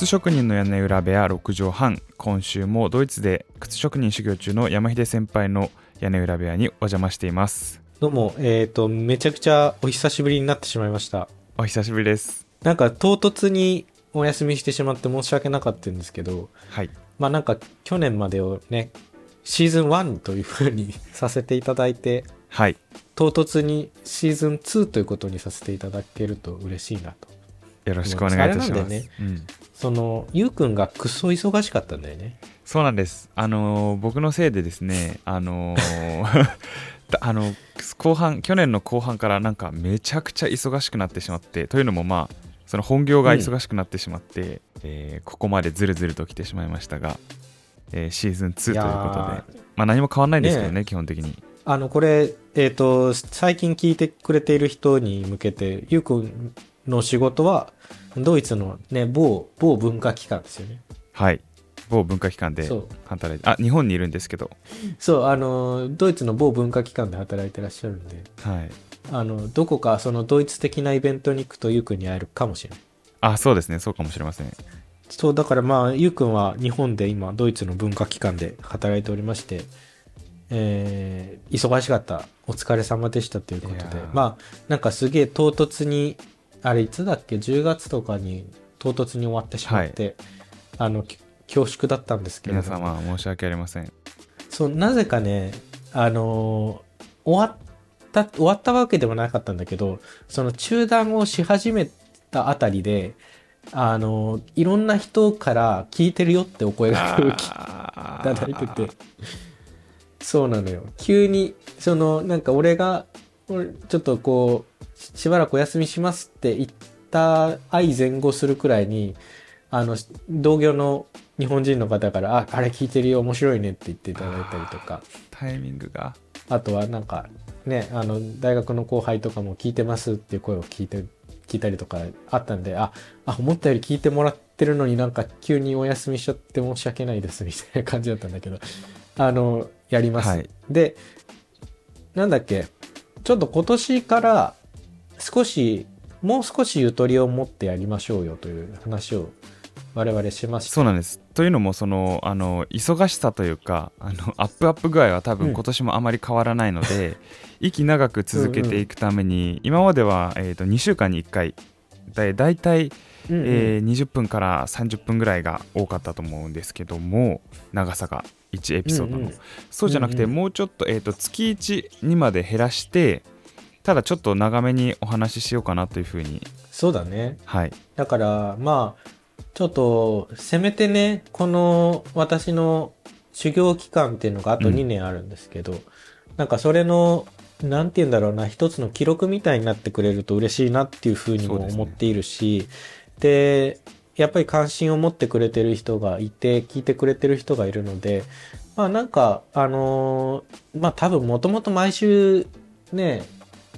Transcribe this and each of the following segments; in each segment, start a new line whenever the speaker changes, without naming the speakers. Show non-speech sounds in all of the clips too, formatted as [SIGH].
靴職人の屋根裏部屋6畳半。今週もドイツで靴職人修行中の山秀先輩の屋根裏部屋にお邪魔しています。
どうも、えっ、と、めちゃくちゃお久しぶりになってしまいました。
お久しぶりです。
なんか唐突にお休みしてしまって申し訳なかったんですけど、
はい。
まあなんか去年までをね、シーズン1という風に [LAUGHS] させていただいて、
はい。
唐突にシーズン2ということにさせていただけると嬉しいなと。
よろしくお願いいたします、
ね
うん、
その、ゆうくんがクソ忙しかったんだよね。
そうなんです。あのー僕のせいでですねあの [LAUGHS] [LAUGHS] あの後半去年の後半からなんかめちゃくちゃ忙しくなってしまってというのもまあその本業が忙しくなってしまって、えーここまでずるずると来てしまいましたが、えーシーズン2ということでまあ何も変わんないんですけどね
ね
基本的に。
あの、これ、えっ、と、最近聞いてくれている人に向けて、ゆうくんの仕事は、ドイツのね、某、某文化機関ですよね。
はい某文化機関で働いてあ日本にいるんですけど
そう、あの、ドイツの某文化機関で働いてらっしゃるんで、
はい
あの、どこかそのドイツ的なイベントに行くとゆうくんに会えるかもしれない。
あそうですねそうかもしれません
そう、だからまあ、ゆうくんは日本で今、ドイツの文化機関で働いておりまして、えー、忙しかった。お疲れ様でしたということで。まあ、なんかすげえ唐突に、あれいつだっけ ?10 月とかに唐突に終わってしまって、あの、き恐縮だったんですけれども。
皆様申し訳ありません
そう、なぜかね、あのー終わった、終わったわけでもなかったんだけど、その中断をし始めたあたりで、あのーいろんな人から聞いてるよってお声がい
あ
ただいてて、そうなのよ。急に、その、なんか俺が、俺ちょっとこう、ししばらくお休みしますって言った相前後するくらいに、あの、同業の日本人の方から、あ、あれ聞いてるよ、面白いねって言っていただいたりとか、
タイミングが。
あとはなんか、ね、あの、大学の後輩とかも聞いてますっていう声を聞いて、聞いたりとかあったんで、あ、あ、思ったより聞いてもらってるのになんか急にお休みしちゃって申し訳ないですみたいな感じだったんだけど、[LAUGHS] あの、やります。
はい。
で、なんだっけ、ちょっと今年から少し、もう少しゆとりを持ってやりましょうよという話を我々しました。
そうなんです。というのもそのあの忙しさというかあのアップアップ具合は多分
うん。
今年もあまり変わらないので、[LAUGHS] 息長く続けていくために、今までは、えー、と2週間に1回だだいたい、
うんうん。
えー20分から30分ぐらいが多かったと思うんですけども長さが1エピソードの、
うんうん
そうじゃなくて、
うんうん
もうちょっと,、えー、と月1にまで減らしてただちょっと長めにお話ししようかなというふうに。
そうだね。
はい。
だから、まあ、ちょっと、せめてね、この私の修行期間っていうのがあと
うん。
2年あるんですけど、なんかそれの、なんて言うんだろうな、一つの記録みたいになってくれると嬉しいなっていうふうにも思っているし、でやっぱり関心を持ってくれてる人がいて、聞いてくれてる人がいるので、まあなんか、あのーまあ多分もともと毎週ね、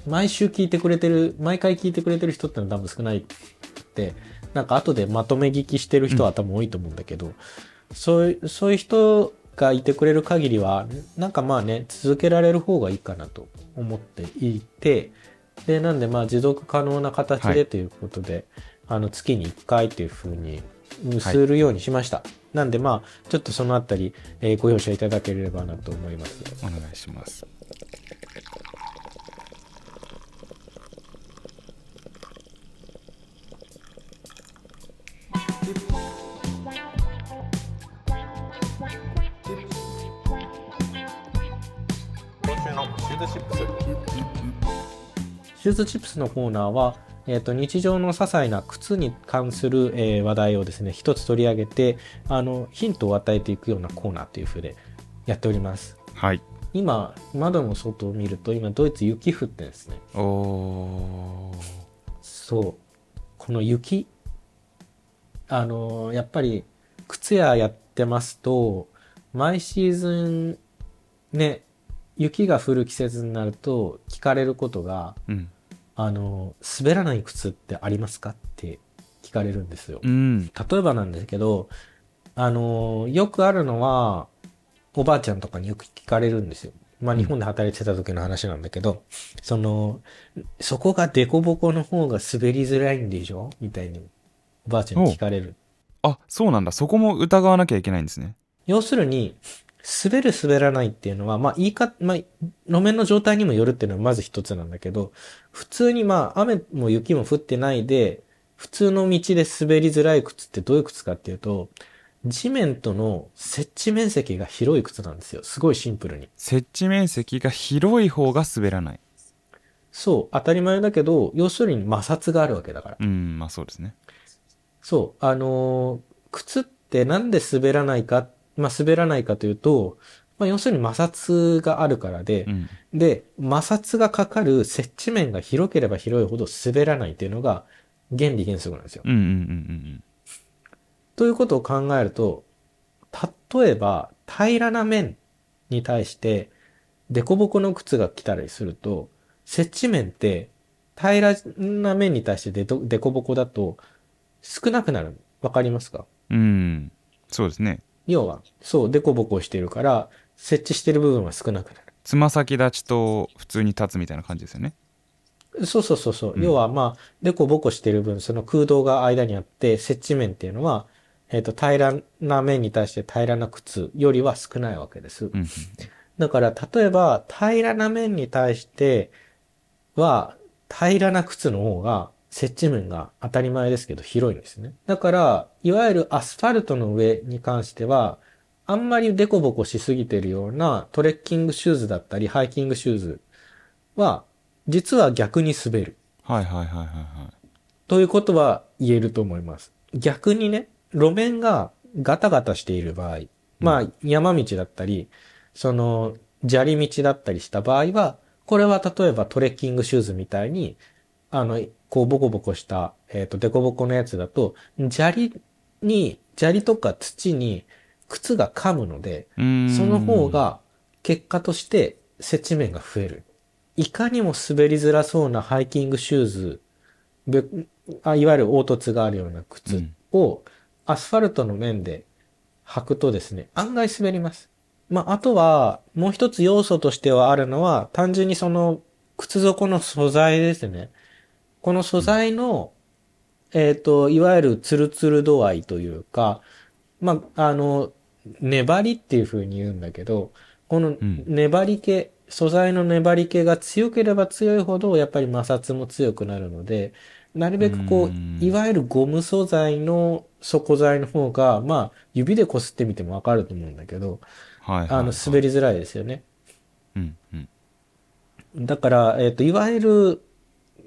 毎週聞いてくれてる、毎回聞いてくれてる人ってのは多分少ないって、なんか後でまとめ聞きしてる人は多分多いと思うんだけど、そういう、そういう人がいてくれる限りは、なんかまあね、続けられる方がいいかなと思っていて、で、なんでまあ持続可能な形
はい
でということで、あの月に1回というふうにするようにしました。なんでまあ、ちょっとそのあたり、えーご容赦いただければなと思います。
お願いします
ューズチップス。シューズチップスのコーナーは、えっ、と、日常の些細な靴に関する、えー話題をですね、一つ取り上げて、あの、ヒントを与えていくようなコーナーというふうでやっております。
はい
今、窓の外を見ると、今、ドイツ雪降ってですね。
おー
そう。この雪、あのーやっぱり、靴屋やってますと、毎シーズン、ね、雪が降る季節になると聞かれることが、
うん。
あのー滑らない靴ってありますかって聞かれるんですよ。
うん。
例えばなんですけど、あのーよくあるのは、おばあちゃんとかによく聞かれるんですよ。まあ日本で働いてた時の話なんだけど、その、そこがデコボコの方が滑りづらいんでしょ？みたいに、おばあちゃんに聞かれる。
あそうなんだ。そこも疑わなきゃいけないんですね。
要するに、滑る滑らないっていうのは、まあ、言い方、まあ、路面の状態にもよるっていうのはまず一つなんだけど、普通にまあ、雨も雪も降ってないで、普通の道で滑りづらい靴ってどういう靴かっていうと、地面との接地面積が広い靴なんですよ。すごいシンプルに。
接地面積が広い方が滑らない
そう、当たり前だけど、要するに摩擦があるわけだから。
うんまあそうですね
そう、あのー靴ってなんで滑らないか、まあ滑らないかというと、まあ要するに摩擦があるからで、
うん。
で、摩擦がかかる接地面が広ければ広いほど滑らないっていうのが原理原則なんですよ。
うんうんうんうん
ということを考えると、例えば平らな面に対して凸凹の靴が来たりすると、接地面って平らな面に対して凸凹だと少なくなる。わかりますか？
うんうん。そうですね
要は、そう、凸凹してるから、設置してる部分は少なくなる。
つま先立ちと普通に立つみたいな感じですよね
そうそうそうそう。
うん
要は、まあ、凸凹してる分、その空洞が間にあって、接地面っていうのは、えっ、と、平らな面に対して平らな靴よりは少ないわけです。
うんうん
だから、例えば、平らな面に対しては、平らな靴の方が、接地面が当たり前ですけど広いんですね。だから、いわゆるアスファルトの上に関しては、あんまりデコボコしすぎてるようなトレッキングシューズだったり、ハイキングシューズは、実は逆に滑る。
はいはいはいはいはい
ということは言えると思います。逆にね、路面がガタガタしている場合、まあ山道だったり、その砂利道だったりした場合は、これは例えばトレッキングシューズみたいに、あの、こうボコボコした、えっ、と、デコボコのやつだと、砂利に、砂利とか土に靴が噛むので、その方が結果として接地面が増える。いかにも滑りづらそうなハイキングシューズ、べあいわゆる凹凸があるような靴をアスファルトの面で履くとですね、案外滑ります。まあ、あとは、もう一つ要素としてはあるのは、単純にその靴底の素材ですね。この素材の、えっ、と、いわゆるツルツル度合いというか、まあ、あの、粘りっていう風に言うんだけど、この
ん。
粘り気、素材の粘り気が強ければ強いほど、やっぱり摩擦も強くなるので、なるべくこ
うん。
う、いわゆるゴム素材の底材の方が、まあ、指で擦ってみてもわかると思うんだけど、
はいはいはい。
あの、滑りづらいですよね。
うんうん。
だから、えっ、と、いわゆる、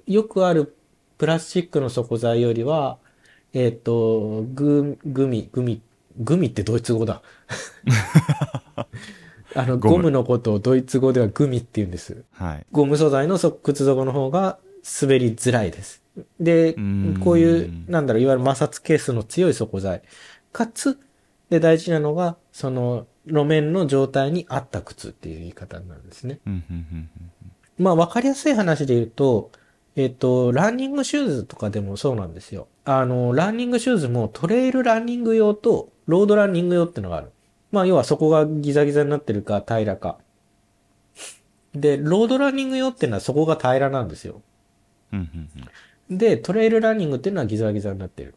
よくあるプラスチックの底材よりは、えっ、と、グ、グミ、グミ、グミってドイツ語だ。[LAUGHS] あの、
ゴム
のことをドイツ語ではグミって言うんです。
はい
ゴム素材のそ靴底の方が滑りづらいです。で
ん、
こういう、なんだろう、いわゆる摩擦係数の強い底材。かつ、で、大事なのが、その、路面の状態に合った靴っていう言い方になるんですね。まあ、わかりやすい話で言うと、えっ、と、ランニングシューズとかでもそうなんですよ。あの、ランニングシューズもトレイルランニング用とロードランニング用ってのがある。まあ、要はそこがギザギザになってるか平らか。で、ロードランニング用っていうのはそこが平らなんですよ。
うんうんうん
で、トレイルランニングっていうのはギザギザになってる。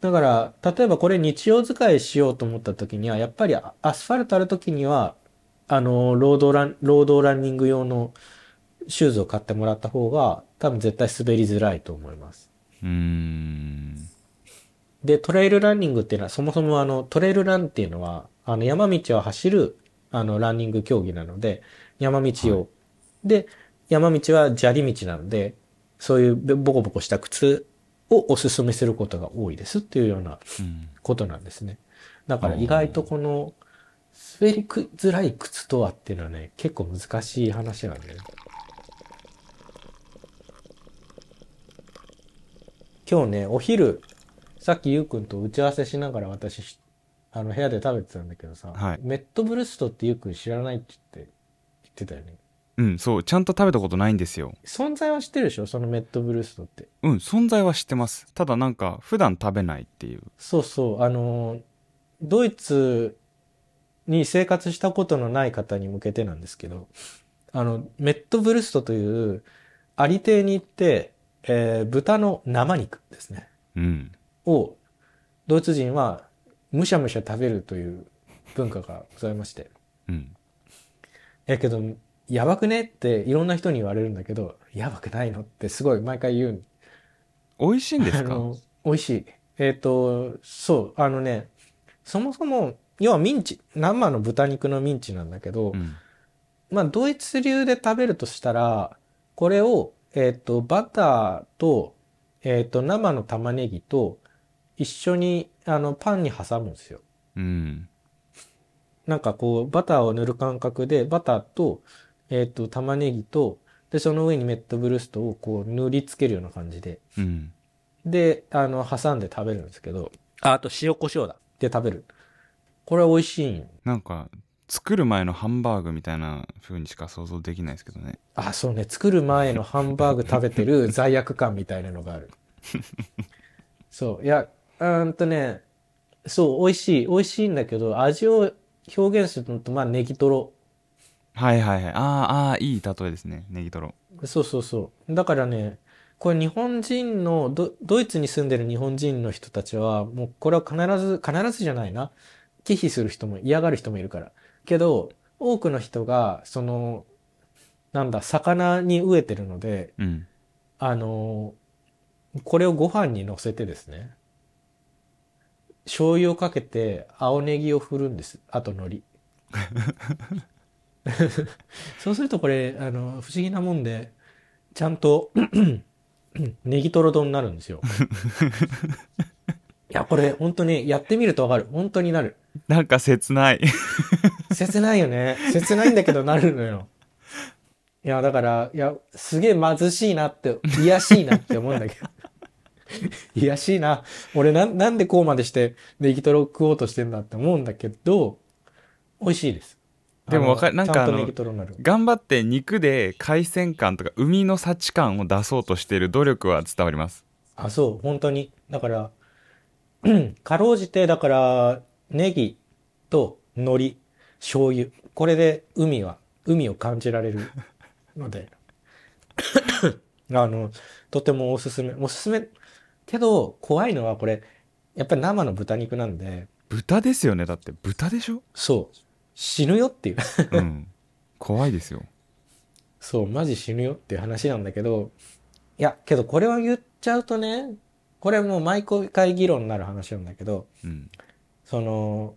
だから、例えばこれ日常使いしようと思った時には、やっぱりアアスファルトある時には、あの、ロードラン、ロードランニング用のシューズを買ってもらった方が、多分絶対滑りづらいと思います。
うーん
で、トレイルランニングっていうのは、そもそもあの、トレイルランっていうのは、あの、山道を走る、あの、ランニング競技なので、山道を、で、山道は砂利道なので、そういうボコボコした靴をおすすめすることが多いですっていうような
うん
ことなんですね。だから意外とこの、滑りづらい靴とはっていうのはね、結構難しい話なんだよね。今日ね、お昼、さっきゆうくんと打ち合わせしながら私し、あの部屋で食べてたんだけどさ、
はい。
メットブルストってゆうくん知らないって言って、言ってたよね。
うんそうちゃんと食べたことないんですよ。
存在は知ってるでしょ？そのメットブルストって。
うん存在は知ってます。ただなんか普段食べないっていう。
そうそう、あのー、ドイツに生活したことのない方に向けてなんですけど、あの、メットブルストという、あり亭に行って、えー豚の生肉ですね。
うん
をドイツ人はむしゃむしゃ食べるという文化がございまして。
うん。
やけど、やばくねっていろんな人に言われるんだけど、やばくないのってすごい毎回言うん
美味しいんですか？
美味しい。えっ、と、そう、あのね、そもそも、要はミンチ、生の豚肉のミンチなんだけど、
うん。
まあ、ドイツ流で食べるとしたら、これを、えっ、と、バターと、えっ、と、生の玉ねぎと、一緒に、あの、パンに挟むんですよ。
うん。
なんかこう、バターを塗る感覚で、バターと、えっ、と、玉ねぎと、で、その上にメットブルストをこう塗りつけるような感じで、
うん。
で、あの、挟んで食べるんですけど、あ、あと塩コショウだ。で食べる。これは美味しいん。
なんか、作る前のハンバーグみたいな風にしか想像できないですけどね。
あ、そうね。作る前のハンバーグ食べてる [LAUGHS] 罪悪感みたいなのがある。そう。いや、うーんとね、そう、美味しい。美味しいんだけど、味を表現するのと、まあ、ネギトロ。
はいはいはい。ああ、いい例えですね。ネギトロ。
そうそうそう。だからね、これ日本人のド、ドイツに住んでる日本人の人たちは、もうこれは必ず、必ずじゃないな。忌避する人も嫌がる人もいるから。けど、多くの人が、その、なんだ、魚に飢えてるので、
うん。
あの、これをご飯に乗せてですね、醤油をかけて青ネギを振るんです。あと海苔。[LAUGHS] そうするとこれ、あの、不思議なもんで、ちゃんと、[CLEARS THROAT] ネギトロ丼になるんですよ。[LAUGHS] いや、これ本当にやってみるとわかる。本当になる。
なんか切ない。
切ないよね。切ないんだけどなるのよ。いや、だから、いや、すげえ貧しいなって、癒やしいなって思うんだけど。癒やしいな。俺な、なんでこうまでしてネギトロ食おうとしてんだって思うんだけど、美味しいです。
でもわかなんか。頑張って肉で海鮮感とか海の幸感を出そうとしている努力は伝わります。
あ、そう、本当に。だから、う [CLEARS THROAT] んかろうじて、だから、ネギと海苔、醤油。これで海は、海を感じられるので、[LAUGHS] あの、とてもおすすめ。おすすめ。けど、怖いのはこれ、やっぱり生の豚肉なんで、
豚ですよね。だって豚でしょ？
そう、死ぬよっていう。
うん。怖いですよ。
そう、マジ死ぬよっていう話なんだけど、いや、けどこれは言っちゃうとね、これもう毎回議論になる話なんだけど、
うん。
その、ん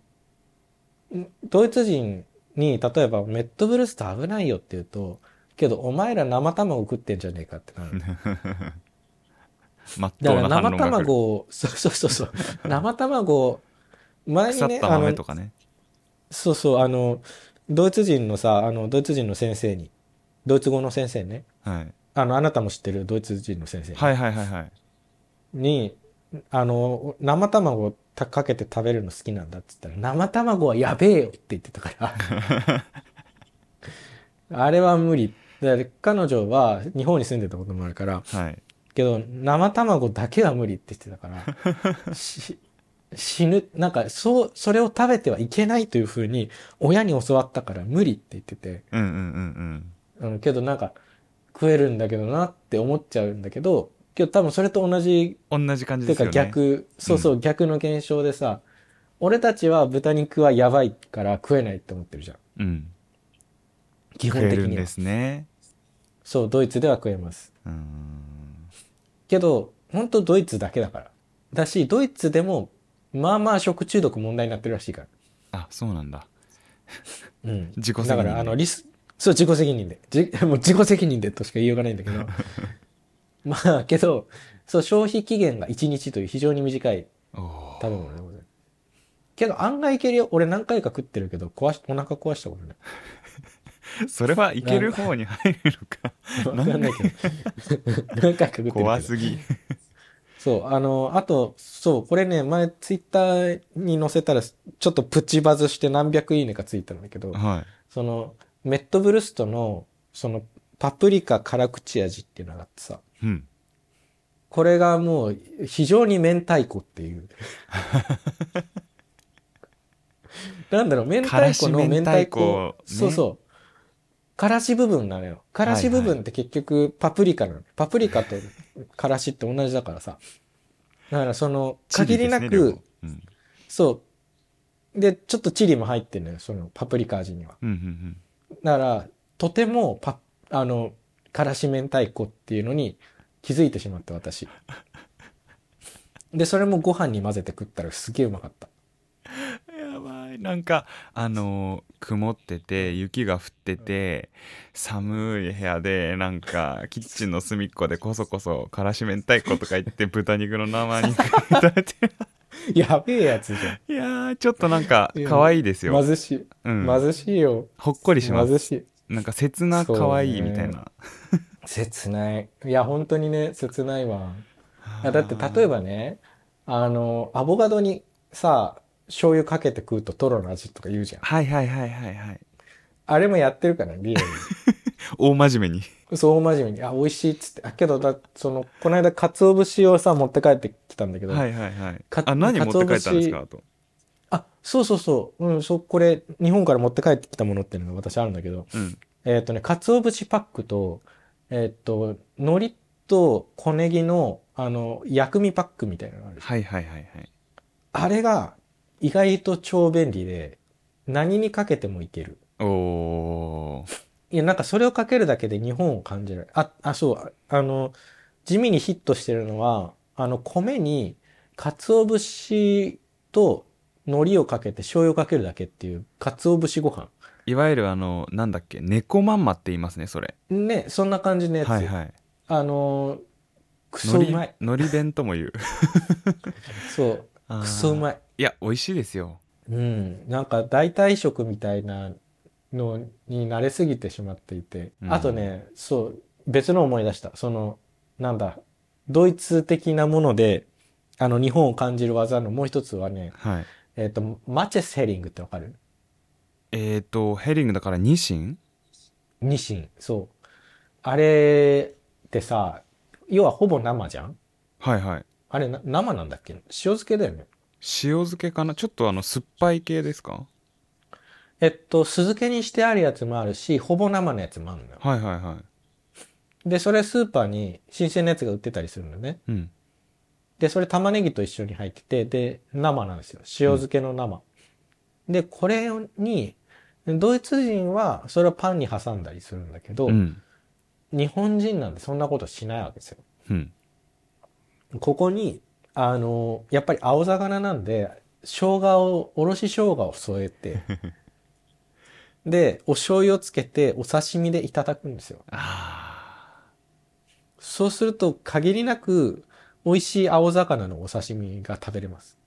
ドイツ人に、例えば、メットブルスト危ないよって言うと、けど、お前ら生卵食ってんじゃねえかってなる。
まっ
生。卵を、そうそうそうそう、[LAUGHS] 生卵、前にね、あの
ね。
そうそう、あの、ドイツ人のさ、あの、ドイツ人の先生に、ドイツ語の先生ね、
はい。
あの、あなたも知ってる？ドイツ人の先生に
はいはいはいはい。
に、あの、生卵かけて食べるの好きなんだっつったら、生卵はやべえよって言ってたから。[LAUGHS] あれは無理。で彼女は日本に住んでたこともあるから、
はい。
けど生卵だけは無理って言ってたから、[LAUGHS] し死ぬ、なんかそう、それを食べてはいけないというふうに親に教わったから無理って言ってて、
うんうんうん
うん、けどなんか食えるんだけどなって思っちゃうんだけど、けど多分それと同じ
うん。同じ感じ
てか
ですよね。
逆、そうそう、逆の現象でさ、俺たちは豚肉はやばいから食えないって思ってるじゃん。
うん。
基
食
本的に
で。すね。
そう、ドイツでは食えます。
うーん。
けど、本当ドイツだけだから。だし、ドイツでも、まあまあ食中毒問題になってるらしいから。
あ、そうなんだ。
うん。[LAUGHS]
自己責任で
だから、あの、リス、そう、自己責任で。じ [LAUGHS] もう自己責任でとしか言いようがないんだけど。[LAUGHS] [LAUGHS] まあ、けど、そう、消費期限が1日という非常に短い食べ物でございます。けど案外いけるよ。俺何回か食ってるけど、壊し、お腹壊したことない。[LAUGHS]
それはいける方に入るのか。[LAUGHS]
わかんないけど。何回か食ってる。
怖すぎ。
そう、あの、あと、そう、これね、前ツイッターに載せたら、ちょっとプチバズして何百いいねかついたんだけど、
はい。
その、メットブルストの、その、パプリカ辛口味っていうのがあってさ、
うん。
これがもう、非常に明太子っていう。[LAUGHS] なんだろう、明太子の明太子。
ね
そうそう。からし部分なのよ。からし部分って結局パプリカなの。パプリカとからしって同じだからさ。だからその、限りな
ですねうん
そう。で、ちょっとチリも入ってるのよ、そのパプリカ味には。
うんうん
だから、とてもパあの、からし明太子っていうのに気づいてしまった私。で、それもご飯に混ぜて食ったらすげえうまかった。
やばいなんかあのー曇ってて雪が降ってて寒い部屋でなんかキッチンの隅っこでこそこそからし明太子とか言って豚肉の生肉食べて
やべえやつじゃ
いやーちょっとなんか可愛いです
ん。
よ、
貧しい。
うん、
貧しいよ。
ほっこりします
貧しい。
なんか切な可愛いみたいな、
切ない。いや、本当にね、切ないわ。だって例えばね、あの、アボカドにさ、醤油かけて食うとトロの味とか言うじゃん。
はいはいはいはいはい
あれもやってるから、リアル [LAUGHS]
大真面目に
に。そう、大真面目に。あ、美味しいっつって。あ、けどだ、その、この間、鰹節をさ、持って帰ってきたんだけど。
はいはいはい
か
あ何持って帰ったんですか？あと
あ、そうそうそう。うん、そう、これ、日本から持って帰ってきたものっていうのが私あるんだけど。
うん
えっ、とね、鰹節パックと、えっ、と、海苔と小ネギの、あの、薬味パックみたいなのがある。
はいはいはいはい
あれが、意外と超便利で、何にかけてもいける。
おー
いや、なんかそれをかけるだけで日本を感じる。あ、あ、そう、あの、地味にヒットしてるのは、あの、米に、鰹節と海苔をかけて醤油をかけるだけっていう、鰹節ご飯。
いわゆるあのなんだっけ猫まんまって言いますねそれ
ね、そんな感じのやつ。
はいはい
あの、クソ
のり
うまい。
のり弁とも言う [LAUGHS]
そう、
あー
クソうまい。
いや美味しいですよ
うん。なんか代替食みたいなのに慣れすぎてしまっていて。
うん
あとね、そう、別の思い出した。その、なんだ、ドイツ的なもので、あの、日本を感じる技のもう一つはね、
はい
えっ、と、マチェスヘリングってわかる？
えーとヘリングだからニシン？
ニシン。そう。あれってさ、要はほぼ生じゃん？
はいはい
あれな生なんだっけ？塩漬けだよね。
塩漬けかな？ちょっとあの酸っぱい系ですか？
えっと、酢漬けにしてあるやつもあるし、ほぼ生のやつもあるのよ。
はいはいはい
で、それスーパーに新鮮なやつが売ってたりするのね。
うん
で、それ玉ねぎと一緒に入ってて、で、生なんですよ。塩漬けの生。で、これに、ドイツ人はそれをパンに挟んだりするんだけど、
うん
日本人なんてそんなことしないわけですよ。
うん
ここに、あの、やっぱり青魚なんで、生姜を、おろし生姜を添えて、[LAUGHS] で、お醤油をつけて、お刺身でいただくんですよ。
あ
そうすると、限りなく、美味しい青魚のお刺身が食べれます。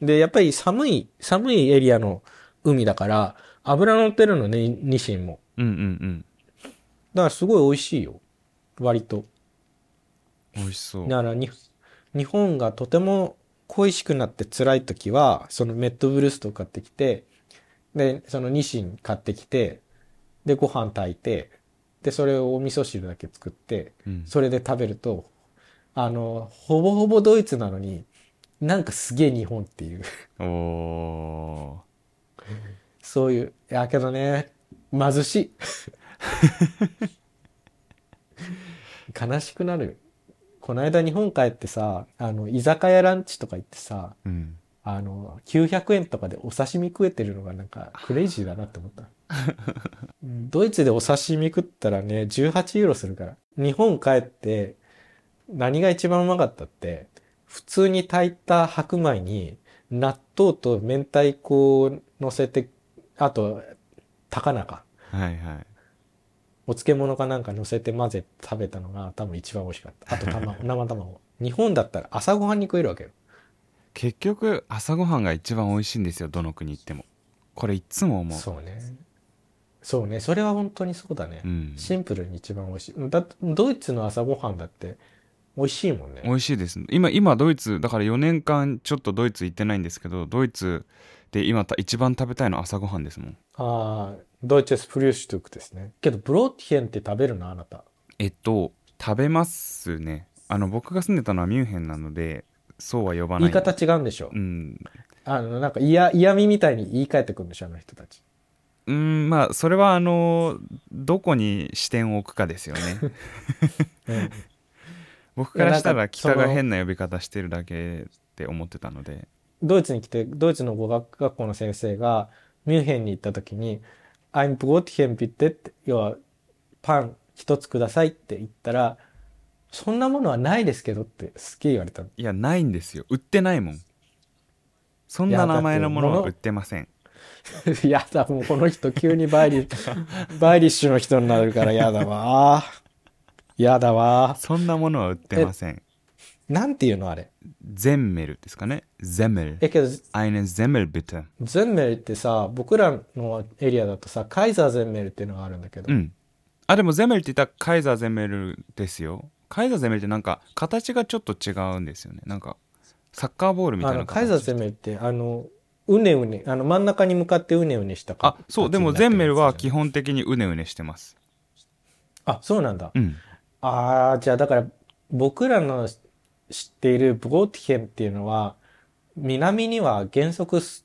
で、やっぱり寒い、寒いエリアの海だから、油乗ってるのね、ニシンも。
ーうんうんうん
だからすごい美味しいよ。割と。
美味しそう
だからに、日本がとても恋しくなって辛い時は、そのメットブルーストを買ってきて、で、そのニシン買ってきて、で、ご飯炊いて、で、それをお味噌汁だけ作って、
うん
それで食べると、あの、ほぼほぼドイツなのに、なんかすげえ日本っていう、
お
そういう、いやけどね、貧しい。悲しくなるよ。この間日本帰ってさ、あの、居酒屋ランチとか行ってさ、
ーうん
あの、900円とかでお刺身食えてるのがなんかクレイジーだなって思った。うんドイツでお刺身食ったらね、18ユーロするから。日本帰って何が一番うまかったって、普通に炊いた白米に納豆と明太子を乗せて、あと、高菜か。
はいはい
お漬物かなんか乗せて混ぜ食べたのが多分一番美味しかった。あと卵、[LAUGHS] 生卵。日本だったら朝ごはんに食えるわけよ。
結局朝ごはんが一番美味しいんですよどの国行ってもこれいつも思う
そうね。そうね。それは本当にそうだね。
うん
シンプルに一番美味しい。だドイツの朝ごはんだって美味しいもんね。
美味しいです今今ドイツだから4年間ちょっとドイツ行ってないんですけどドイツで今た一番食べたいのは朝ごはんですもん
ああ、ドイツフリューシュトゥクですね。けどブローティエンって食べるの？あなた。
えっと食べますねあの僕が住んでたのはミュンヘンなのでそうは呼ばない
言い方違うんでしょ。
うん
あの、なんか嫌、嫌味みたいに言い換えてくるんでしょ、あの人たち。
うんまあそれはあのどこに視点を置くかですよね
うん
僕からしたら北が変な呼び方してるだけって思ってたので
ドイツに来て、ドイツの語学学校の先生がミュンヘンに行った時に、ein Brotchen bitte って、要は、パン一つくださいって言ったら、そんなものはないですけどってすっげえ言われたの。
いやないんですよ売ってないもんそんな名前のものは売ってません [LAUGHS]
やだ、もうこの人急にバイリ、[LAUGHS] バイリッシュの人になるからやだわ。やだわ。
そんなものは売ってません
なんていうのあれ？
ゼンメルですかね？ゼメル
え、けど、
eine Semmel bitte
ゼンメルってさ、僕らのエリアだとさ、カイザーゼンメルっていうのがあるんだけど。
うんあでもゼメルって言ったらカイザーゼメルですよカイザーゼメルってなんか形がちょっと違うんですよねなんかサッカーボールみた
あ
いな
カイザーゼンメルって、あの、うねうね、あの真ん中に向かってうねうねしたか
あそうでもゼンメルは基
本。
本的にうねうねしてます
あ、そうなんだ。
うん
ああ、じゃあだから、僕らの知っているブゴーティヘンっていうのは、南には原則す、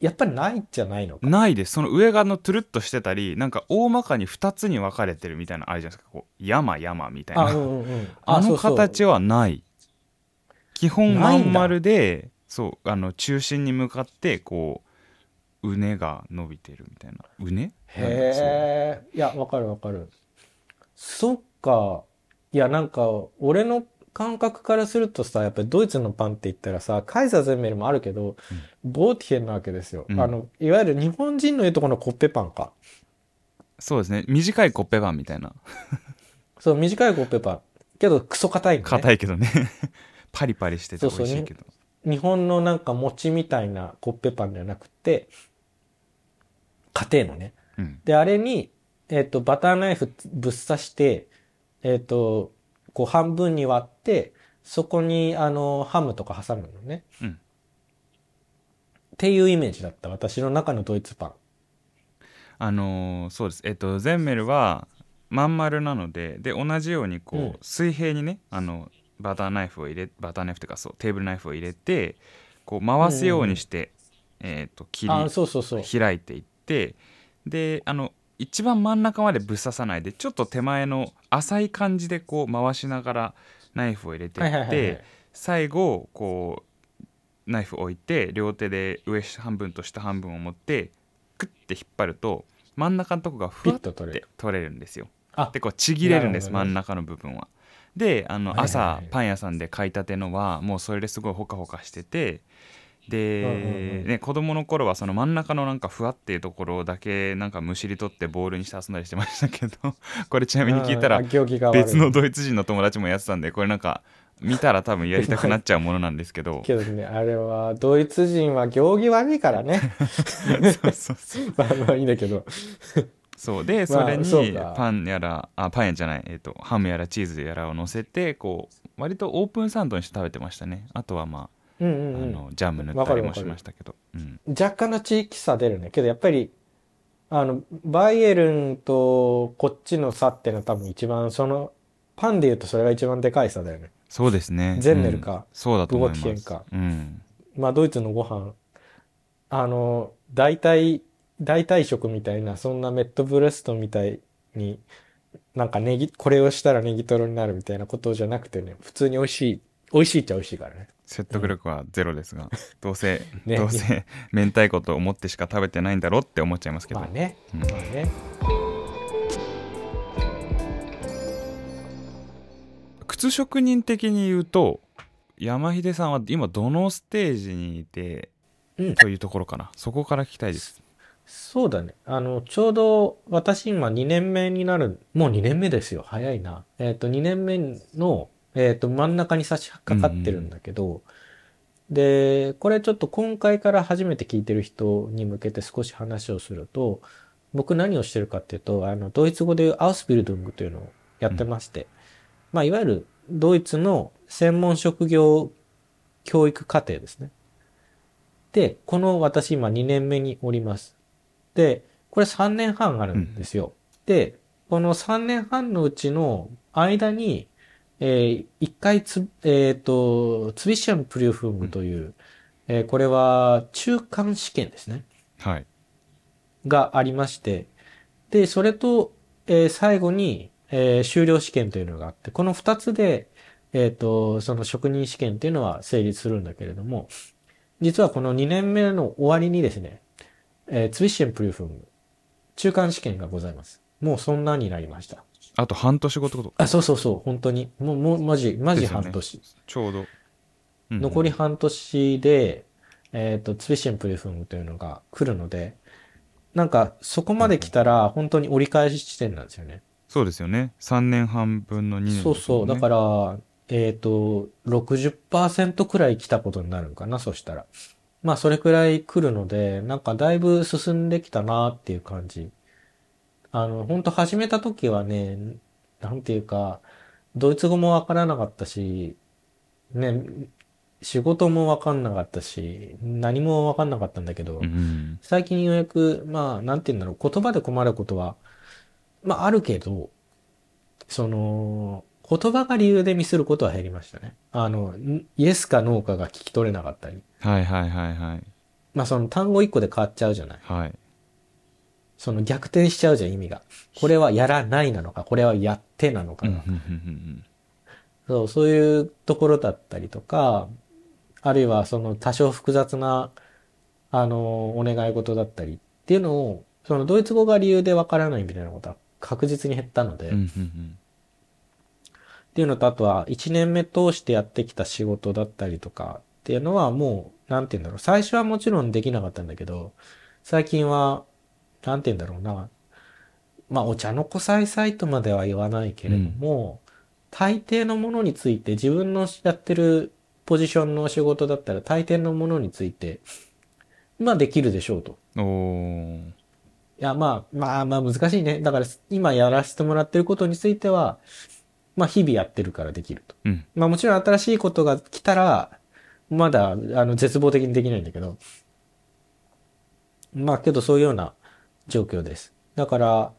やっぱりないじゃないのか？
ないですその上があのトゥルッとしてたりなんか大まかに2つに分かれてるみたいなのあるじゃないですかこう山山みたいな
あ、
あ,、
うんうんうん。
の形はない基本ま
ん
丸でそうあの中心に向かってこううねが伸びてるみたいなうね
へえ。いや、わかるわかる。そっか。いや、なんか、俺の感覚からするとさ、やっぱりドイツのパンって言ったらさ、カイザーゼンメルもあるけど、ボーティヘンなわけですよ。
うん
あの、いわゆる日本人の言うとこのコッペパンか。
そうですね短いコッペパンみたいな
そう、短いコッペパン。けど、クソ硬いのね。
硬いけどね [LAUGHS] パリパリしてて美
そうそう
味しいけど
日本のなんか餅みたいなコッペパンじゃなくて、家庭のね。
うん
で、あれに、えっ、と、バターナイフぶっ刺して、えっ、と、こう半分に割って、そこに、あの、ハムとか挟むのね。
うん
っていうイメージだった。私の中のドイツパン。
あのーそうですえっとゼンメルはまん丸なのでで同じようにこう、
うん
水平にねあのバターナイフを入れバターナイフっていうかそうテーブルナイフを入れてこう回すようにして、えっと切り
あ、そうそうそう。
開いていってであの一番真ん中までぶっ刺さないでちょっと手前の浅い感じでこう回しながらナイフを入れていって、
はいはいはいはい。
最後こうナイフ置いて両手で上半分と下半分を持ってクッて引っ張ると真ん中のとこがふわっ
と取れる。
て取れるんですよ。
あ
で、こうちぎれるんです真ん中の部分はであの朝パン屋さんで買いたてのはもうそれですごいホカホカしててで、ね、子供の頃はその真ん中のなんかふわっていうところだけなんかむしり取ってボールにして遊んだりしてましたけど [LAUGHS] これちなみに聞いたら別のドイツ人の友達もやってたんでこれなんか見たら多分やりたくなっちゃうものなんですけど。[LAUGHS]
けどね、あれは、ドイツ人は行儀悪いからね。[LAUGHS]
そうそうそう。
まあまあいいんだけど。
そうでそれにパンやらあパンやじゃない、えっとハムやらチーズやらを乗せてこう割とオープンサンドにして食べてましたね。あとはまあ,、
うんうんうん。
あのジャム塗ったりもしましたけど、うん、
若干の地域差出るね。けどやっぱり、あの、バイエルンとこっちの差っていうのは多分一番その、パンで言うとそれが一番でかい差だよね。
そうですね。
ゼンネルか
うん。そうだと思います。
か
うん、
まあドイツのご飯、あの、代替、代替食みたいな、そんなメットブレストみたいに、なんかネギ、これをしたらネギトロになるみたいなことじゃなくてね、普通に美味しい、美味しいっちゃ美味しいからね。
説得力はゼロですが、[LAUGHS] どうせ、
ね。
どうせ明太子と思ってしか食べてないんだろうって思っちゃいますけど、
まあね、
うん。
まあね。
靴職人的に言うと山秀さんは今どのステージにいて、
うん。
というところかな。そこから聞きたいです
そうだね。あの、ちょうど私今2年目になる、もう2年目ですよ。早いな。えっ、と、2年目の、えっ、と、真ん中に差し掛かってるんだけど、で、これちょっと今回から初めて聞いてる人に向けて少し話をすると、僕何をしてるかっていうと、あの、ドイツ語でいうアウスビルドゥングというのをやってまして、まあ、いわゆるドイツの専門職業教育課程ですね。で、この私今2年目におります。で、これ3年半あるんですよ。で、この3年半のうちの間に、えー一回つ、えっ、と、ツビッシャンプリューフングという、えーこれは中間試験ですね。
はい
がありまして、で、それと、えー最後に、えー修了試験というのがあって、この二つで、えっ、と、その職人試験っていうのは成立するんだけれども、実はこの2年目の終わりにですね、えー、ツイッシェンプリューフン中間試験がございます。もうそんなになりました。
あと半年後ってこと？
あ、そうそうそう、本当に。もう、もう、マジ、マジ半年。
ちょうど。うん
残り半年で、えっ、と、ツイッシェンプリューフンというのが来るので、なんか、そこまで来たら、本当に折り返し地点なんですよね。
そうですよね。3年半分の2年、
そうそう。だから、えっ、と、60%くらい来たことになるのかな、そしたら。まあ、それくらい来るので、なんかだいぶ進んできたなっていう感じ。あの、本当始めた時はね、なんていうか、ドイツ語もわからなかったし、ね、仕事もわかんなかったし、何もわかんなかったんだけど、
うんうん。
最近ようやく、まあ、なんて言うんだろう、言葉で困ることは、まあ、あるけど、その、言葉が理由でミスることは減りましたね。あの、んイエスかノーかが聞き取れなかったり。
はいはいはいはい。
まあ、その単語一個で変わっちゃうじゃない。
はい。
その逆転しちゃうじゃん、意味が。これはやらないなのか、これはやってなのかそう、そういうところだったりとか、あるいはその多少複雑な、あの、お願い事だったりっていうのを、そのドイツ語が理由でわからないみたいなことは確実に減ったので、っ
ん
ていうのと、あとは1年目通してやってきた仕事だったりとかっていうのはもう、なんて言うんだろう。最初はもちろんできなかったんだけど、最近は、なんて言うんだろうな。まあ、お茶の子さいさいとまでは言わないけれども、大抵のものについて自分のやってるポジションの仕事だったら大抵のものについて、まあできるでしょうと。いや、まあ、まあまあ難しいね。だから今やらせてもらってることについては、まあ日々やってるからできると。
うん。
まあもちろん新しいことが来たら、まだ、あの、絶望的にできないんだけど。まあけどそういうような状況です。だから、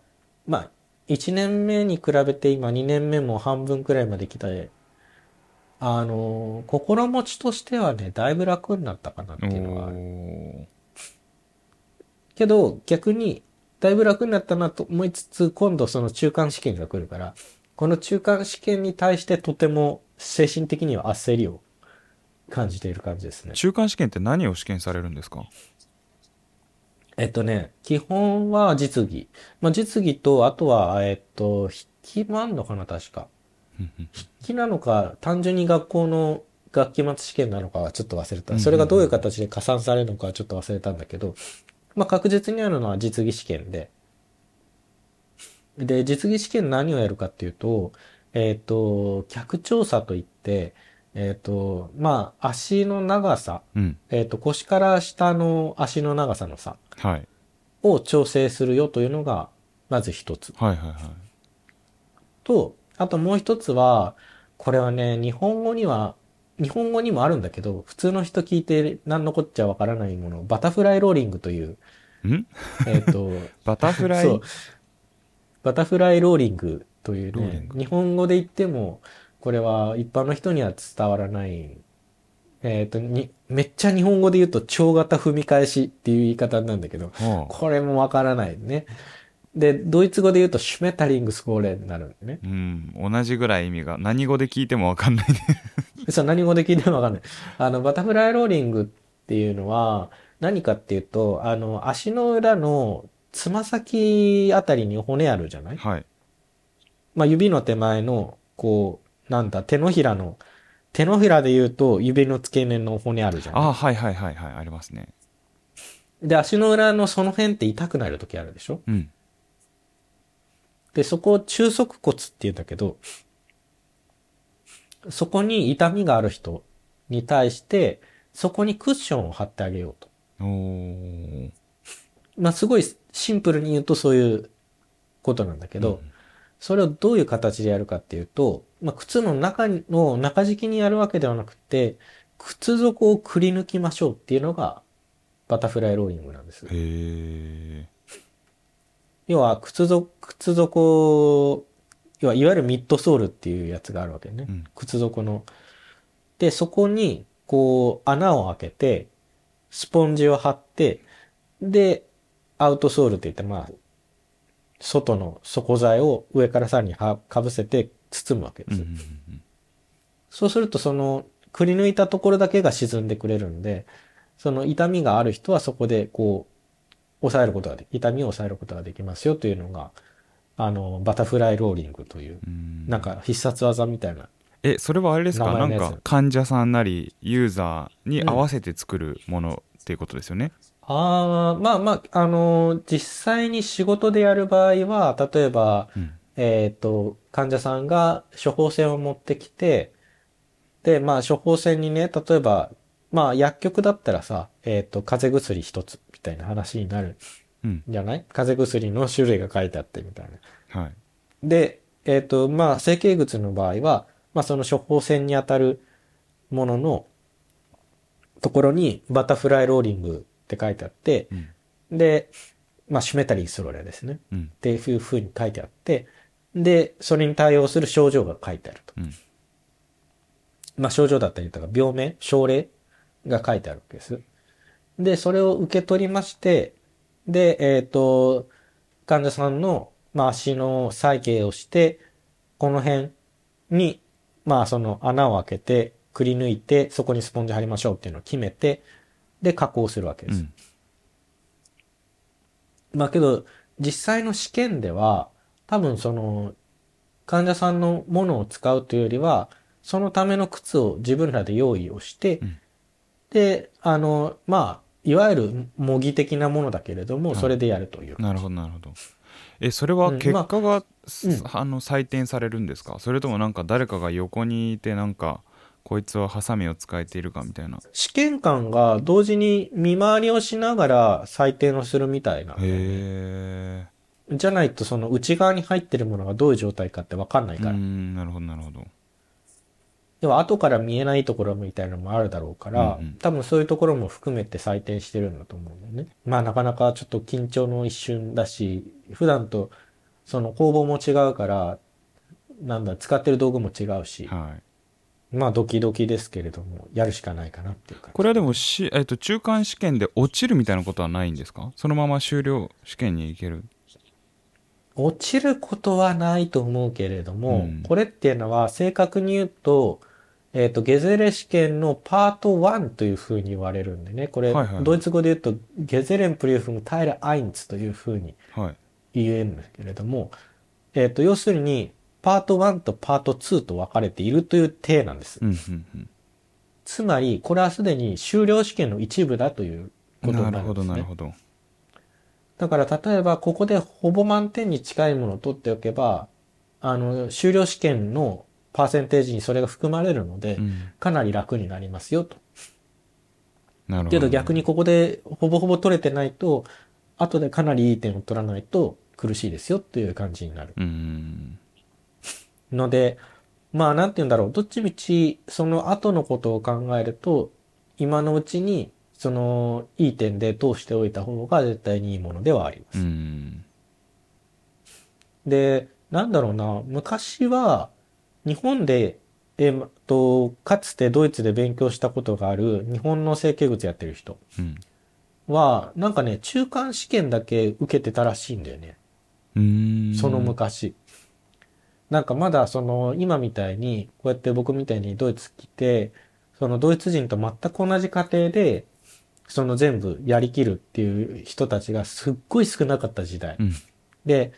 まあ、1年目に比べて今2年目も半分くらいまで来て、あの、心持ちとしてはね、だいぶ楽になったかなって
お
いうのがある。
ー
けど、逆に、だいぶ楽になったなと思いつつ、今度その中間試験が来るから、この中間試験に対してとても精神的には焦りを感じている感じですね。
中間試験って何を試験されるんですか？
えっとね、基本は実技。まあ、実技と、あとは、えっと、筆記もあんのかな、確か。筆記なのか、単純に学校の学期末試験なのかはちょっと忘れた。それがどういう形で加算されるのかはちょっと忘れたんだけど、まあ、確実にあるのは実技試験で。で、実技試験何をやるかっていうと、えっと、客調査といって、えっと、まあ、足の長さ、
うん。
えっと、腰から下の足の長さの差
はい。
を調整するよというのが、まず一つ。
はいはいはい。
と、あともう一つは、これはね、日本語には、日本語にもあるんだけど、普通の人聞いて何のこっちゃわからないもの、バタフライローリングという、
ん？
えっ、と、[LAUGHS]
バタフライ？
そう。バタフライローリングという
ローリン、グ
ね日本語で言っても、これは一般の人には伝わらない、えっ、と、に、めっちゃ日本語で言うと、蝶型踏み返しっていう言い方なんだけど、
はあ
これもわからないね。で、ドイツ語で言うと、シュメタリングスコーレになるんだね。
うん。同じぐらい意味が、何語で聞いてもわかんないね。[LAUGHS]
そう、何語で聞いてもわかんない。あの、バタフライローリングっていうのは、何かっていうと、あの、足の裏のつま先あたりに骨あるじゃない？
はい。
まあ、指の手前の、こう、なんだ、手のひらの、手のひらで言うと、指の付け根の骨あるじゃない
ああ、はいはいはいはい。ありますね。
で、足の裏のその辺って痛くなる時あるでしょ？
うん。
で、そこを中足骨って言うんだけど、そこに痛みがある人に対して、そこにクッションを貼ってあげようと。
おー。
まあ、すごいシンプルに言うとそういうことなんだけど、
うん
それをどういう形でやるかっていうと、まあ、靴の中の中敷きにやるわけではなくて、靴底をくり抜きましょうっていうのが、バタフライローリングなんです。
へえ。
要は、靴底、靴底、要は、いわゆるミッドソールっていうやつがあるわけね。
うん
靴底の。で、そこに、こう、穴を開けて、スポンジを貼って、で、アウトソールって言って、まあ、外の底材を上からさらにはかぶせて包むわけです。
うんうんうん
そうするとその、くり抜いたところだけが沈んでくれるんで、その痛みがある人はそこでこう、抑えることができ、痛みを抑えることができますよというのが、あの、バタフライローリングという、
うん。
なんか必殺技みたいな。
えそれはあれですか？なんか患者さんなりユーザーに合わせて作るものっていうことですよね、
ああ、まあまあ、あの実際に仕事でやる場合は、例えば、
うん。
えっ、と、患者さんが処方箋を持ってきて、で、まあ処方箋にね、例えば、まあ薬局だったらさ、えっ、と、風邪薬一つみたいな話になる
うん。
んじゃない？風邪薬の種類が書いてあってみたいな。
はい。
で、えっ、と、まあ整形靴の場合は、まあその処方箋にあたるもののところにバタフライローリングって書いてあって、
うん
で、まあシュメタリースロレですね。
うん
っていう風に書いてあって、で、それに対応する症状が書いてあると。
うん
まあ症状だったりとか、病名、症例が書いてあるわけです。で、それを受け取りまして、で、えっ、と、患者さんの、まあ、足の再形をして、この辺に、まあ、その穴を開けて、くり抜いて、そこにスポンジ貼りましょうっていうのを決めて、で、加工するわけです。
うん。
まあけど、実際の試験では、多分その、患者さんのものを使うというよりは、そのための靴を自分らで用意をして、
うん。
で、あの、まあ、いわゆる模擬的なものだけれども、
はい
それでやるという。
なるほどなるほど。えそれは
うん
結果が、す
うん。
あの採点されるんですか？それともなんか誰かが横にいてなんかこいつはハサミを使えているかみたいな
試験官が同時に見回りをしながら採点をするみたいな。
へえ
じゃないとその内側に入ってるものがどういう状態かってわかんないうから。
んなるほどなるほど
では後から見えないところみたいなのもあるだろうから、
うんうん
多分そういうところも含めて採点してるんだと思うんだよね。まあなかなかちょっと緊張の一瞬だし、普段とその工房も違うから、なんだ、使ってる道具も違うし、
はい
まあドキドキですけれども、やるしかないかなっていう感じ。
これはでもし、えっと、中間試験で落ちるみたいなことはないんですか？そのまま終了試験に行ける。
落ちることはないと思うけれども、
うん。
これっていうのは正確に言うと、えっ、と、ゲゼレ試験のパート1というふうに言われるんでね。これ、
はいはい。
ドイツ語で言うと、ゲゼレンプリューフムタイルアインツというふうに
はい。
言えるんですけれども、えっ、と、要するに、パート1とパート2と分かれているという体なんです。つまり、これはすでに終了試験の一部だという
うん
ことになるんです
なるほどなる
ね。
ほど
だから、例えば、ここでほぼ満点に近いものを取っておけば、あの、終了試験のパーセンテージにそれが含まれるので、
うん
かなり楽になりますよと。
なるほど
けど逆にここでほぼほぼ取れてないと、後でかなりいい点を取らないと苦しいですよっていう感じになる。
うん
ので、まあなんて言うんだろう。どっちみち、その後のことを考えると、今のうちに、その、いい点で通しておいた方が絶対にいいものではあります。
うん
で、なんだろうな、昔は、日本で、えーと、かつてドイツで勉強したことがある日本の整形物やってる人
うん
は、なんかね、中間試験だけ受けてたらしいんだよね。
うん
その昔。なんかまだその今みたいに、こうやって僕みたいにドイツ来て、そのドイツ人と全く同じ過程で、その全部やりきるっていう人たちがすっごい少なかった時代。
うん
で、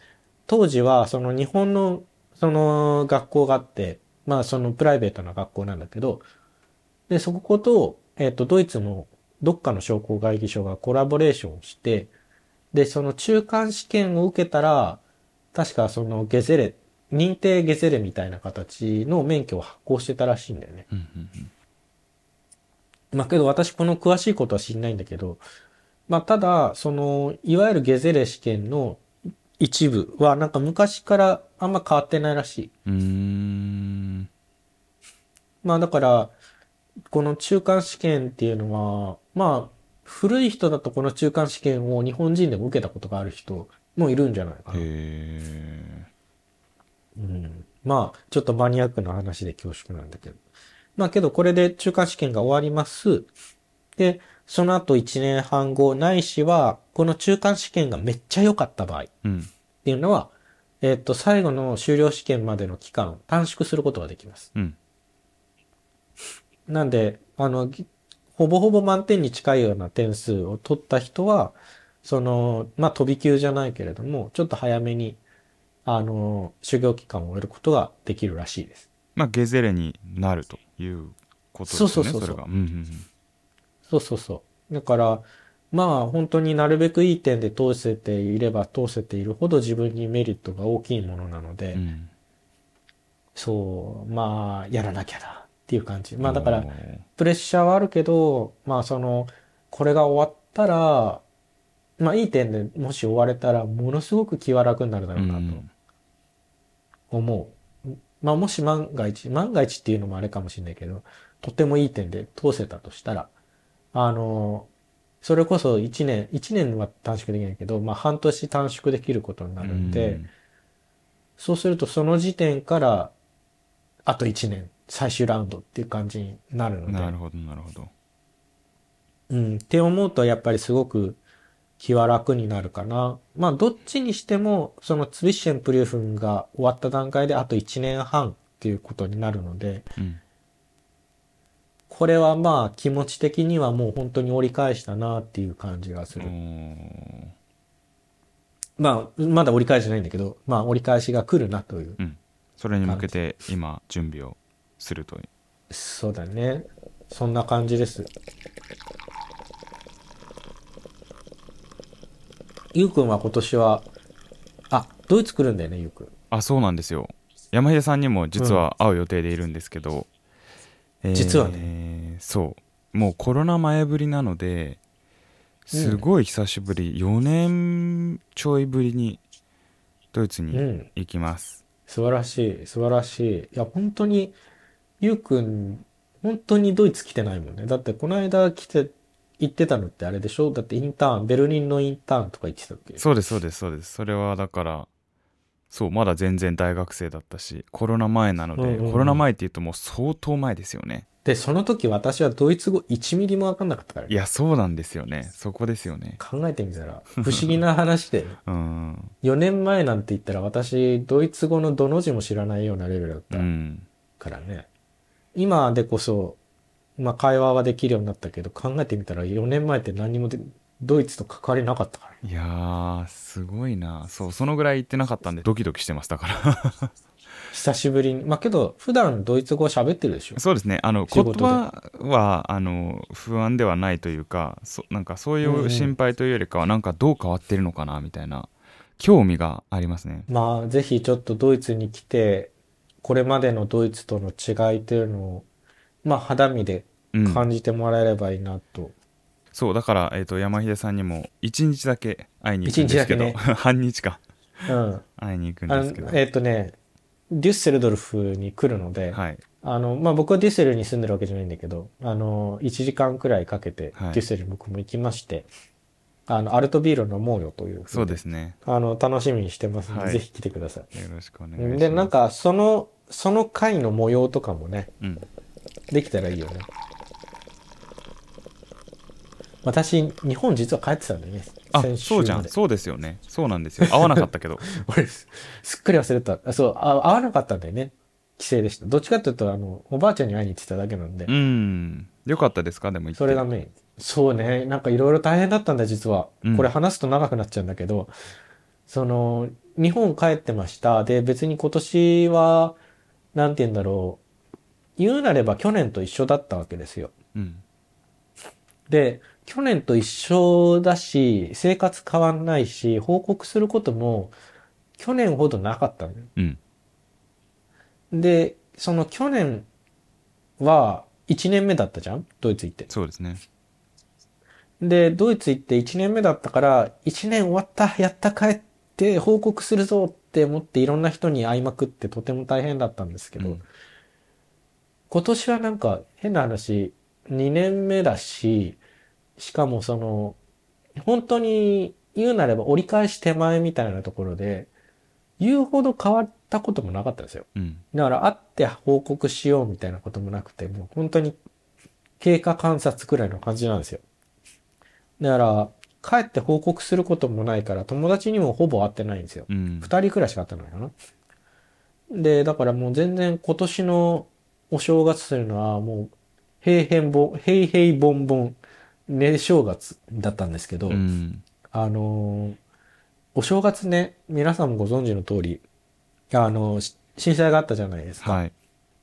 当時はその日本のその学校があって、まあそのプライベートな学校なんだけど、で、そこと、えっ、と、ドイツのどっかの商工会議所がコラボレーションをして、で、その中間試験を受けたら、確かそのゲゼレ、認定ゲゼレみたいな形の免許を発行してたらしいんだよね。
うんうん
まあけど私この詳しいことは知んないんだけど、まあただ、その、いわゆるゲゼレ試験の一部はなんか昔からあんま変わってないらしい。
うんうん
まあだから、この中間試験っていうのは、まあ、古い人だとこの中間試験を日本人でも受けたことがある人もいるんじゃないか
へ
な。
え
うん、まあ、ちょっとマニアックな話で恐縮なんだけど。まあけどこれで中間試験が終わります。で、その後1年半後、ないしは、この中間試験がめっちゃ良かった場合っ
うん
ていうのは、えっと、最後の修了試験までの期間を短縮することができます。
うん
なんで、あの、ぎほぼほぼ満点に近いような点数を取った人は、その、まあ、飛び級じゃないけれども、ちょっと早めに、あの、修行期間を終えることができるらしいです。
まあゲゼレになるということですよね
そうそうそうそう。
れが、うんうんうん、
そうそうそう。だから、まあ本当になるべくいい点で通せていれば通せているほど自分にメリットが大きいものなので、
うん。
そう、まあやらなきゃなっていう感じ。まあだからプレッシャーはあるけど、まあその、これが終わったら、まあいい点でもし終われたら、ものすごく気は楽になるだろうなと。
うん
思う。まあもし万が一、万が一っていうのもあれかもしれないけど、とてもいい点で通せたとしたら、あの、それこそ1年、1年は短縮できないけど、まあ半年短縮できることになるんで、そうするとその時点から、あと1年、最終ラウンドっていう感じになるので、
うんなるほどなるほど。
うん、って思うとやっぱりすごく気は楽になるかな。まあどっちにしても、そのツビッシェンプリューフンが終わった段階であと1年半っていうことになるので、
うん
これはまあ気持ち的にはもう本当に折り返したなっていう感じがす
お
る。
ー
まあまだ折り返してないんだけど、まあ折り返しが来るなという。
うんそれに向けて今準備をするという
そうだね。そんな感じです。ゆうくんは今年は、あ、ドイツ来るんだよね、ゆうくん。
あそうなんですよ山秀さんにも実は会う予定でいるんですけど、えー
実はね
そうもうコロナ前ぶりなのですごい久しぶり、4年ちょいぶりにドイツに
うん。
行きます、
素晴らしい、素晴らしい。いや、本当に、ゆうくん、本当にドイツ来てないもんね。だって、この間来て、行ってたのってあれでしょ？だってインターン、ベルリンのインターンとか行ってたっけ？
そうですそうですそうです。それはだからそうまだ全然大学生だったしコロナ前なので、
うんうんうん。
コロナ前っていうともう相当前ですよね。
で、その時私はドイツ語1ミリもわかんなかったからね。
いやそうなんですよね。そこですよね。
考えてみたら、不思議な話で、[LAUGHS]
うん。
4年前なんて言ったら私、ドイツ語のどの字も知らないようなレベルだった
うん
からね。今でこそ、まあ会話はできるようになったけど、考えてみたら4年前って何にもでドイツと関わりなかったからね。
いやーすごいなそうそのぐらい行ってなかったんでドキドキしてましたから [LAUGHS]
久しぶりに。まあけど、普段ドイツ語喋ってるでしょ？
そうですねあの言葉はあの不安ではないというかそなんかそういう心配というよりかはなんかどう変わってるのかなみたいな興味がありますね
まあぜひちょっとドイツに来て、これまでのドイツとの違いというのを、まあ肌身で
うん。
感じてもらえればいいなと。
そうだから、えー、と山秀さんにも1日だけ会いに行くんですけど、
一日だ [LAUGHS]
半日か。
うん。
会いに行くん
あ
ですけど。
のえっ、とね、デュッセルドルフに来るので、
はい。
あの、まあ、僕はデュッセルに住んでるわけじゃないんだけど、あの、1時間くらいかけて、デ
はい。
ュッセルに僕も行きまして、あの、アルトビールを飲もうよという。
そうですね。
あの、楽しみにしてますので、
はい。
ぜひ来てください。
よろしくお願いします。
で、なんか、その、その回の模様とかもね、
うん
できたらいいよね。私、日本実は帰ってたんだよね。
あ
先週
そうじゃんそうですよねそうなんですよ会わなかったけど [LAUGHS]
俺す、すっかり忘れた。あそう、あ会わなかったんだよね。帰省でした。どっちかというと、あの、おばあちゃんに会いに行ってただけなんで。
うんよかったですか？でも
それがメイン。そうね。なんかいろいろ大変だったんだ、実は。
うん
これ話すと長くなっちゃうんだけど、その、日本帰ってました。で、別に今年は、なんて言うんだろう。言うなれば去年と一緒だったわけですよ。
うん
で、去年と一緒だし、生活変わんないし、報告することも、去年ほどなかったのよ。
うん
で、その去年は1年目だったじゃん？ドイツ行って。
そうですね
で、ドイツ行って1年目だったから、1年終わった、やった、帰って報告するぞって思っていろんな人に会いまくってとても大変だったんですけど、
うん
今年はなんか変な話、2年目だし、しかもその、本当に言うなれば折り返し手前みたいなところで、言うほど変わったこともなかったんですよ。
うん
だから会って報告しようみたいなこともなくて、もう本当に経過観察くらいの感じなんですよ。だから、帰って報告することもないから、友達にもほぼ会ってないんですよ。
うん
二人くらいしか会ってないかな。で、だからもう全然今年のお正月というのはもうへいへんぼん、へいへいぼんぼん、ね正月だったんですけど、
うん。
あのーお正月ね、皆さんもご存知の通り、あのし震災があったじゃないですか。
はい。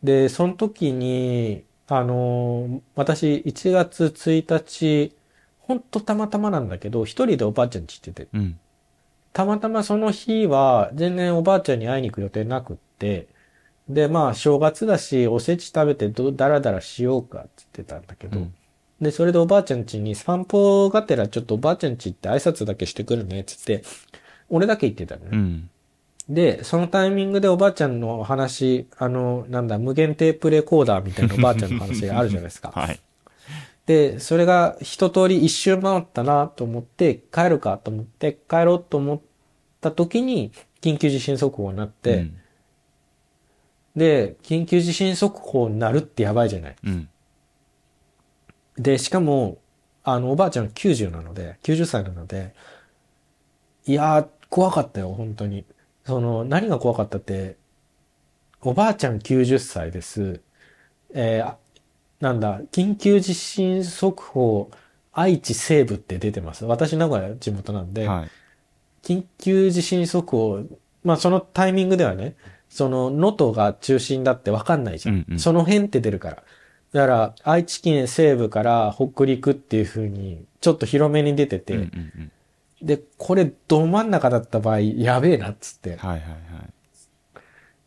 で、その時に、あのー私、1月1日、ほんとたまたまなんだけど、一人でおばあちゃん家行ってて、
うん。
たまたまその日は、全然おばあちゃんに会いに行く予定なくって、で、まあ、正月だし、おせち食べてど、だらだらしようかって言ってたんだけど、
うん
で、それでおばあちゃん家に散歩がてらちょっとおばあちゃん家行って挨拶だけしてくるね、つって、俺だけ行ってたのね。
うん。
で、そのタイミングでおばあちゃんの話、あの、なんだ、無限テープレコーダーみたいなおばあちゃんの話があるじゃないですか。[LAUGHS]
はい。
で、それが一通り一周回ったなと思って、帰るかと思って、帰ろうと思った時に、緊急地震速報になって、
うん
で、緊急地震速報になるってやばいじゃない。
うん。
で、しかも、あの、おばあちゃん90なので、90歳なので、いやー、怖かったよ、本当に。その、何が怖かったって、おばあちゃん90歳です。えーあなんだ、緊急地震速報、愛知西部って出てます。私名古屋地元なんで、
はい。
緊急地震速報、まあそのタイミングではね、その能登が中心だってわかんないじゃん。
うんうん
その辺って出るから。だから、愛知県西部から北陸っていう風に、ちょっと広めに出てて、
うんうんうん。
で、これど真ん中だった場合、やべえなっつって。
はいはいはい。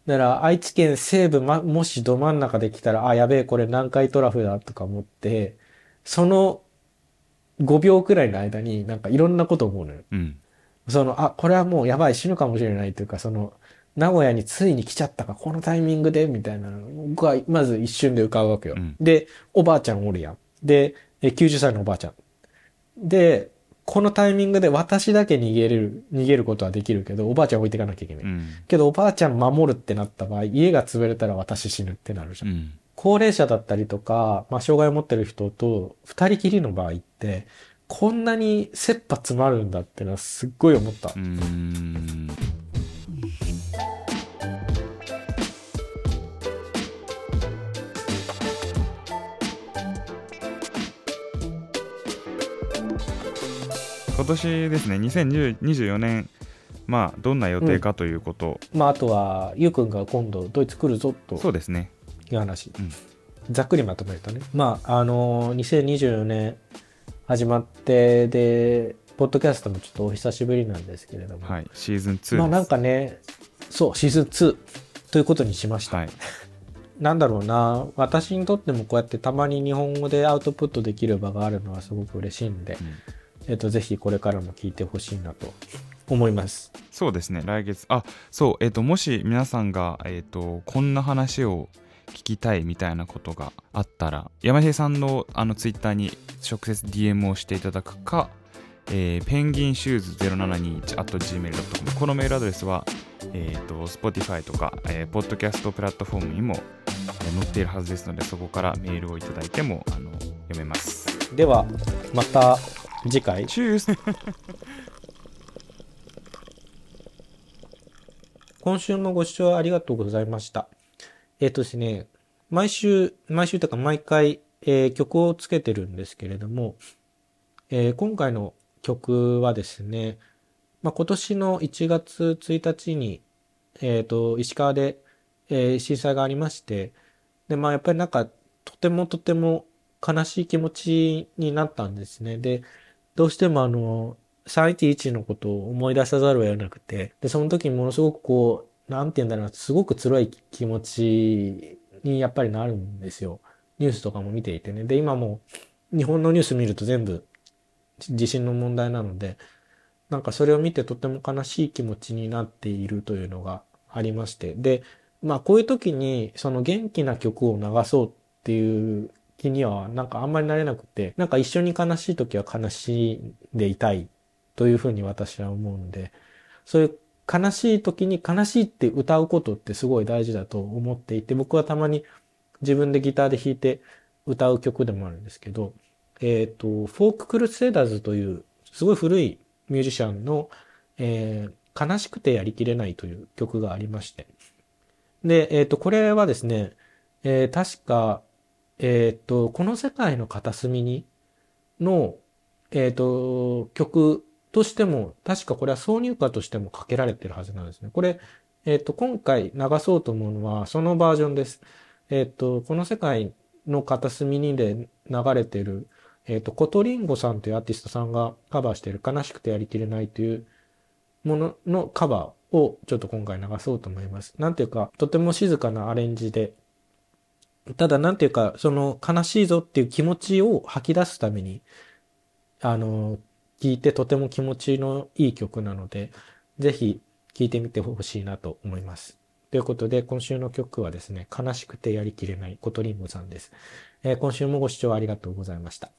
だから、愛知県西部、ま、もしど真ん中で来たら、あ、やべえ、これ南海トラフだとか思って、その5秒くらいの間になんかいろんなこと思うのよ。
うん。
その、あ、これはもうやばい、死ぬかもしれないというか、その、名古屋についに来ちゃったか、このタイミングで、みたいなのが、まず一瞬で浮かぶわけよ。
うん
で、おばあちゃんおるやん。で、え90歳のおばあちゃん。で、このタイミングで私だけ逃げれる、逃げることはできるけど、おばあちゃん置いていかなきゃいけない。
うん。
けど、おばあちゃん守るってなった場合、家が潰れたら私死ぬってなるじゃん。
うん。
高齢者だったりとか、まあ、障害を持ってる人と二人きりの場合って、こんなに切羽詰まるんだってのはすっごい思った。
今年ですね、2024年、まあ、どんな予定かということ、
まあ、あとは、ゆうくんが今度ドイツ来るぞと
そうですね。
いう話。
うん
ざっくりまとめるとね。まあ、あのー、2024年始まって、で、ポッドキャストもちょっとお久しぶりなんですけれども。
はい、シーズン2です。
まあなんかね、そう、シーズン2ということにしました。
はい。
なんだろうな、私にとってもこうやってたまに日本語でアウトプットできる場があるのはすごく嬉しいんで、
うん
えっと、ぜひこれからも聞いてほしいなと思います。
そうですね、来月。あそう、えっ、と、もし皆さんが、えっ、と、こんな話を聞きたいみたいなことがあったら、山平さんのあのツイッターに直接 DM をしていただくか、えーペンギンシューズ0721 at gmail.com このメールアドレスは、えっ、と、Spotify とか、えー、ポッドキャストプラットフォームにも、えー載っているはずですので、そこからメールをいただいてもあの読めます。
では、また次回。
チュース
今週もご視聴ありがとうございました。えっ、とですね、毎週、毎週というか毎回、えー曲をつけてるんですけれども、えー今回の曲はですね、まあ、今年の1月1日に、えっ、と、石川で、えー震災がありまして、で、まあやっぱりなんか、とてもとても悲しい気持ちになったんですね。で、どうしてもあの、311のことを思い出さざるを得なくて、で、その時にものすごくこう、なんて言うんだろうな、すごく辛い気持ちにやっぱりなるんですよ。ニュースとかも見ていてね。で、今も日本のニュース見ると全部地震の問題なので、なんかそれを見てとても悲しい気持ちになっているというのがありまして。で、まあこういう時にその元気な曲を流そうっていう気にはなんかあんまりなれなくて、なんか一緒に悲しい時は悲しんでいたいというふうに私は思うんで、そういう悲しい時に悲しいって歌うことってすごい大事だと思っていて、僕はたまに自分でギターで弾いて歌う曲でもあるんですけど、えっ、と、フォーククルセイダーズというすごい古いミュージシャンの、えー悲しくてやりきれないという曲がありまして。で、えっ、と、これはですね、えー確か、えーっと、この世界の片隅にの、えーっと、曲としても、確かこれは挿入歌としてもかけられてるはずなんですね。これ、えーっと、今回流そうと思うのは、そのバージョンです。えっと、この世界の片隅にで流れてる、えっと、コトリンゴさんというアーティストさんがカバーしている悲しくてやりきれないというもののカバーをちょっと今回流そうと思います。なんていうか、とても静かなアレンジで、ただなんていうか、その悲しいぞっていう気持ちを吐き出すために、あの、聴いてとても気持ちのいい曲なので、ぜひ聴いてみてほしいなと思います。ということで、今週の曲はですね、悲しくてやりきれないコトリンゴさんです。えー今週もご視聴ありがとうございました。